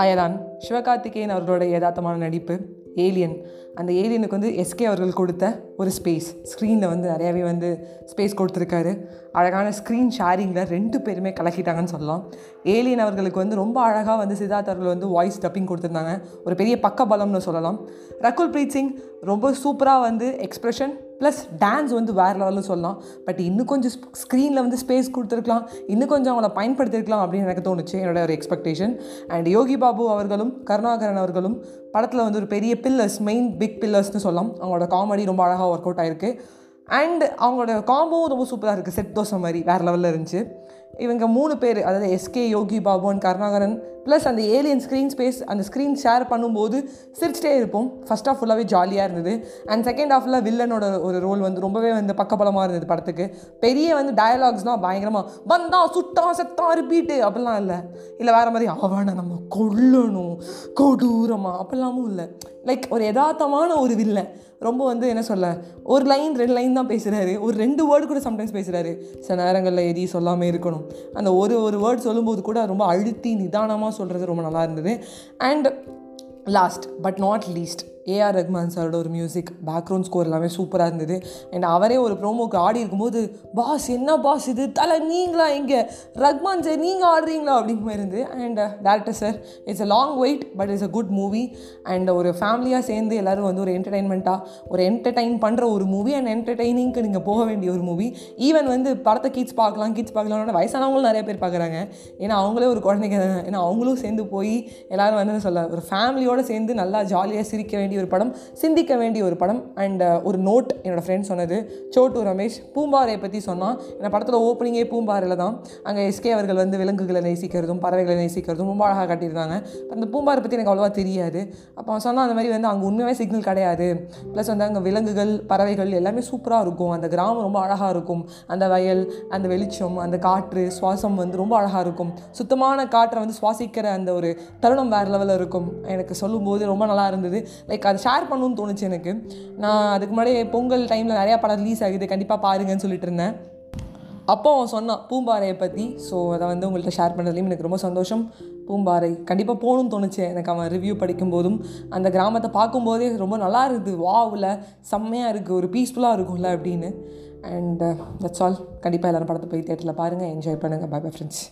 அயலான் சிவகார்த்திகேயன் அவர்களோட யதார்த்தமான நடிப்பு ஏலியன் அந்த ஏலியனுக்கு வந்து எஸ்கே அவர்கள் கொடுத்த ஒரு ஸ்பேஸ் ஸ்க்ரீனில் வந்து நிறையாவே வந்து ஸ்பேஸ் கொடுத்துருக்காரு. அழகான ஸ்க்ரீன் ஷேரிங்கில் ரெண்டு பேருமே கலக்கிட்டாங்கன்னு சொல்லலாம். ஏலியன் அவர்களுக்கு வந்து ரொம்ப அழகாக வந்து சித்தார்த் அவர்கள் வந்து வாய்ஸ் டப்பிங் கொடுத்துருந்தாங்க. ஒரு பெரிய பக்க பலம்னு சொல்லலாம். ரகுல் பிரீத் சிங் ரொம்ப சூப்பராக வந்து எக்ஸ்ப்ரெஷன் ப்ளஸ் டான்ஸ் வந்து வேறு லெவலில் சொல்லலாம். பட் இன்னும் கொஞ்சம் ஸ்க்ரீனில் வந்து ஸ்பேஸ் கொடுத்துருக்கலாம். இன்னும் கொஞ்சம் அவங்கள பயன்படுத்தியிருக்கலாம் அப்படின்னு எனக்கு தோணுச்சு என்னோட ஒரு எக்ஸ்பெக்டேஷன் அண்ட் யோகி பாபு அவர்களும் கருணாகரன் அவர்களும் படத்தில் வந்து ஒரு பெரிய பில்லர்ஸ் மெயின் பிக் பில்லர்ஸ்னு சொல்லலாம். அவங்களோட காமெடி ரொம்ப அழகாக ஒர்க் அவுட் ஆயிருக்கு. அண்ட் அவங்களோட காம்போவும் ரொம்ப சூப்பராக இருக்குது செட் தோசை மாதிரி வேறு லெவலில் இருந்துச்சு. இவங்க மூணு பேர் அதாவது SK Yogi Babu and Karunakaran plus அந்த ஏலியன் ஸ்க்ரீன் ஸ்பேஸ் அந்த ஸ்க்ரீன் ஷேர் பண்ணும்போது சிரிச்சிட்டே இருப்போம். ஃபஸ்ட் ஆஃப் ஃபுல்லாகவே ஜாலியாக இருந்தது. அண்ட் செகண்ட் ஆஃபில் வில்லனோட ஒரு ரோல் வந்து ரொம்பவே வந்து பக்கபலமாக இருந்தது படத்துக்கு. பெரிய வந்து டயலாக்ஸ்னால் பயங்கரமாக வந்தா சுட்டான் செத்தான் ரிப்பீட்டு அப்படிலாம் இல்லை. இல்லை வேறு மாதிரி அவனை நம்ம கொல்லணும் கொடூரமாக அப்படிலாமும் இல்லை. லைக் ஒரு யதார்த்தமான ஒரு வில்லன் ரொம்ப வந்து என்ன சொல்ல ஒரு லைன் ரெண்டு லைன் தான் பேசுகிறாரு ஒரு ரெண்டு வேர்டு கூட சம்டைம்ஸ் பேசுகிறாரு சில நேரங்களில் எதையும் சொல்லாமல் இருக்கணும். அந்த ஒரு ஒரு வேர்ட் சொல்லும்போது கூட ரொம்ப அழுத்தி நிதானமாக சொல்கிறது ரொம்ப நல்லா இருந்தது. And last but not least A R சாரோட ஒரு மியூசிக் பேக்ரவுண்ட் ஸ்கோர் எல்லாமே சூப்பராக இருந்தது. அண்ட் அவரே ஒரு ப்ரோமோக்கு ஆடி இருக்கும்போது பாஸ் என்ன பாஸ் இது? தலை நீங்களா இங்கே? ரஹ்மான் சார் நீங்கள் ஆடுறீங்களா? அப்படிங்கிற மாதிரி இருந்து and director sir it's a long wait but it's a good movie and ஒரு ஃபேமிலியாக சேர்ந்து எல்லோரும் வந்து ஒரு என்டர்டைன்மெண்ட்டாக ஒரு என்டர்டைன் பண்ணுற ஒரு மூவி அண்ட் என்டர்டைனிங்க்கு நீங்கள் போக வேண்டிய ஒரு மூவி ஈவன் வந்து படத்தை கிட்ஸ் பார்க்கலாம் கிட்ஸ் பார்க்கலாம்னு வயசானவங்களும் நிறைய பேர் பார்க்குறாங்க. ஏன்னா அவங்களே ஒரு குழந்தைங்க ஏன்னா அவங்களும் சேர்ந்து போய் எல்லோரும் வந்து சொல்ல ஒரு ஃபேமிலியோடு சேர்ந்து நல்லா ஜாலியாக சிரிக்க வேண்டிய ஒரு படம் சிந்திக்க வேண்டிய ஒரு படம் அண்ட் uh, ஒரு நோட் என்னோடய ஃப்ரெண்ட் சொன்னது. சோட்டு ரமேஷ் பூம்பாறையை பற்றி சொன்னான். இந்த படத்தில் ஓப்பனிங்கே பூம்பாறையில் தான். அங்கே எஸ்கே அவர்கள் வந்து விலங்குகளை நேசிக்கிறதும் பறவைகளை நேசிக்கிறதும் ரொம்ப அழகாக காட்டியிருந்தாங்க. அந்த பூம்பாறை பற்றி எனக்கு அவ்வளோவா தெரியாது. அப்போ அவன் சொன்னால் அந்த மாதிரி வந்து அங்கே உண்மையாகவே சிக்னல் கிடையாது. ப்ளஸ் வந்து அங்கே விலங்குகள் பறவைகள் எல்லாமே சூப்பராக இருக்கும். அந்த கிராமம் ரொம்ப அழகாக இருக்கும். அந்த வயல் அந்த வெளிச்சம் அந்த காற்று சுவாசம் வந்து ரொம்ப அழகாக இருக்கும். சுத்தமான காற்றை வந்து சுவாசிக்கிற அந்த ஒரு தருணம் வேறு லெவலில் இருக்கும். எனக்கு சொல்லும்போது ரொம்ப நல்லா இருந்தது. லைக் அதை ஷேர் பண்ணணும்னு தோணுச்சு எனக்கு. நான் அதுக்கு முன்னாடி பொங்கல் டைமில் நிறையா படம் ரிலீஸ் ஆகுது. கண்டிப்பாக பாருங்கன்னு சொல்லிட்டு இருந்தேன். அப்போ அவன் சொன்னான் பூம்பாறையை பற்றி ஸோ அதை வந்து உங்கள்கிட்ட ஷேர் பண்ணுறதுலையும் எனக்கு ரொம்ப சந்தோஷம். பூம்பாறை கண்டிப்பாக போகணும்னு தோணுச்சு. எனக்கு அவன் ரிவ்யூ படிக்கும்போதும் அந்த கிராமத்தை பார்க்கும்போதே ரொம்ப நல்லா இருக்குது. வாவில் செம்மையாக இருக்குது ஒரு பீஸ்ஃபுல்லாக இருக்கும்ல அப்படின்னு. அண்ட் தட்ஸ் uh, ஆல் கண்டிப்பாக எல்லோரும் படத்தை போய் தேட்டரில் பாருங்கள் என்ஜாய் பண்ணுங்கள் பை பை ஃப்ரெண்ட்ஸ்